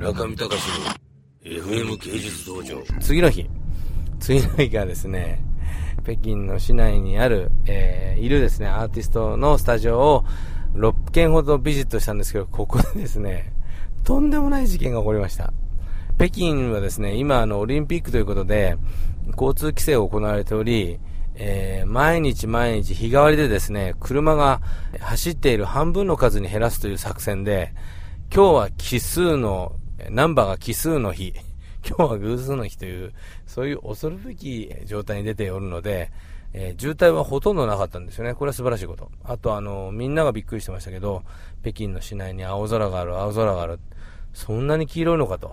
中見隆の FM 芸術道場。次の日、次の日がですね、北京の市内にある、えー、いるですね、アーティストのスタジオを6件ほどビジットしたんですけど、ここでですね、とんでもない事件が起こりました。北京はですね、今あの、オリンピックということで、交通規制を行われており、えー、毎日毎日日替わりでですね、車が走っている半分の数に減らすという作戦で、今日は奇数の、ナンバーが奇数の日、今日は偶数の日という、そういう恐るべき状態に出ておるので、えー、渋滞はほとんどなかったんですよね。これは素晴らしいこと。あとあの、みんながびっくりしてましたけど、北京の市内に青空がある、青空がある。そんなに黄色いのかと。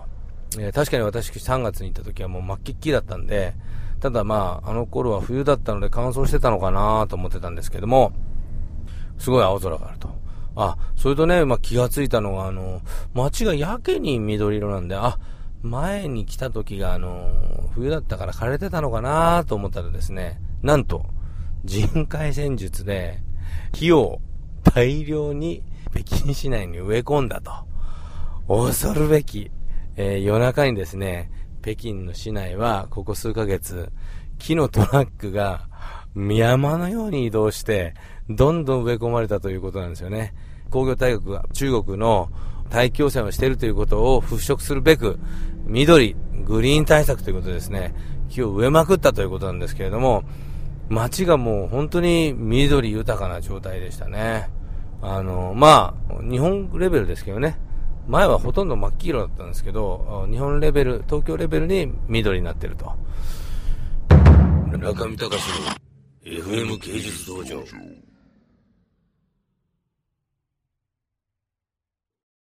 えー、確かに私3月に行った時はもう真っ黄っきだったんで、ただまあ、あの頃は冬だったので乾燥してたのかなと思ってたんですけども、すごい青空があると。あ、それとね、まあ、気がついたのが、あの、街がやけに緑色なんで、あ、前に来た時が、あの、冬だったから枯れてたのかなと思ったらですね、なんと、人海戦術で、火を大量に北京市内に植え込んだと。恐るべき。えー、夜中にですね、北京の市内はここ数ヶ月、木のトラックが山のように移動して、どんどん植え込まれたということなんですよね。工業大学が中国の大気汚染をしているということを払拭するべく、緑、グリーン対策ということですね、木を植えまくったということなんですけれども、街がもう本当に緑豊かな状態でしたね。あの、まあ、日本レベルですけどね、前はほとんど真っ黄色だったんですけど、日本レベル、東京レベルに緑になってると。中見隆の FM 芸術道場。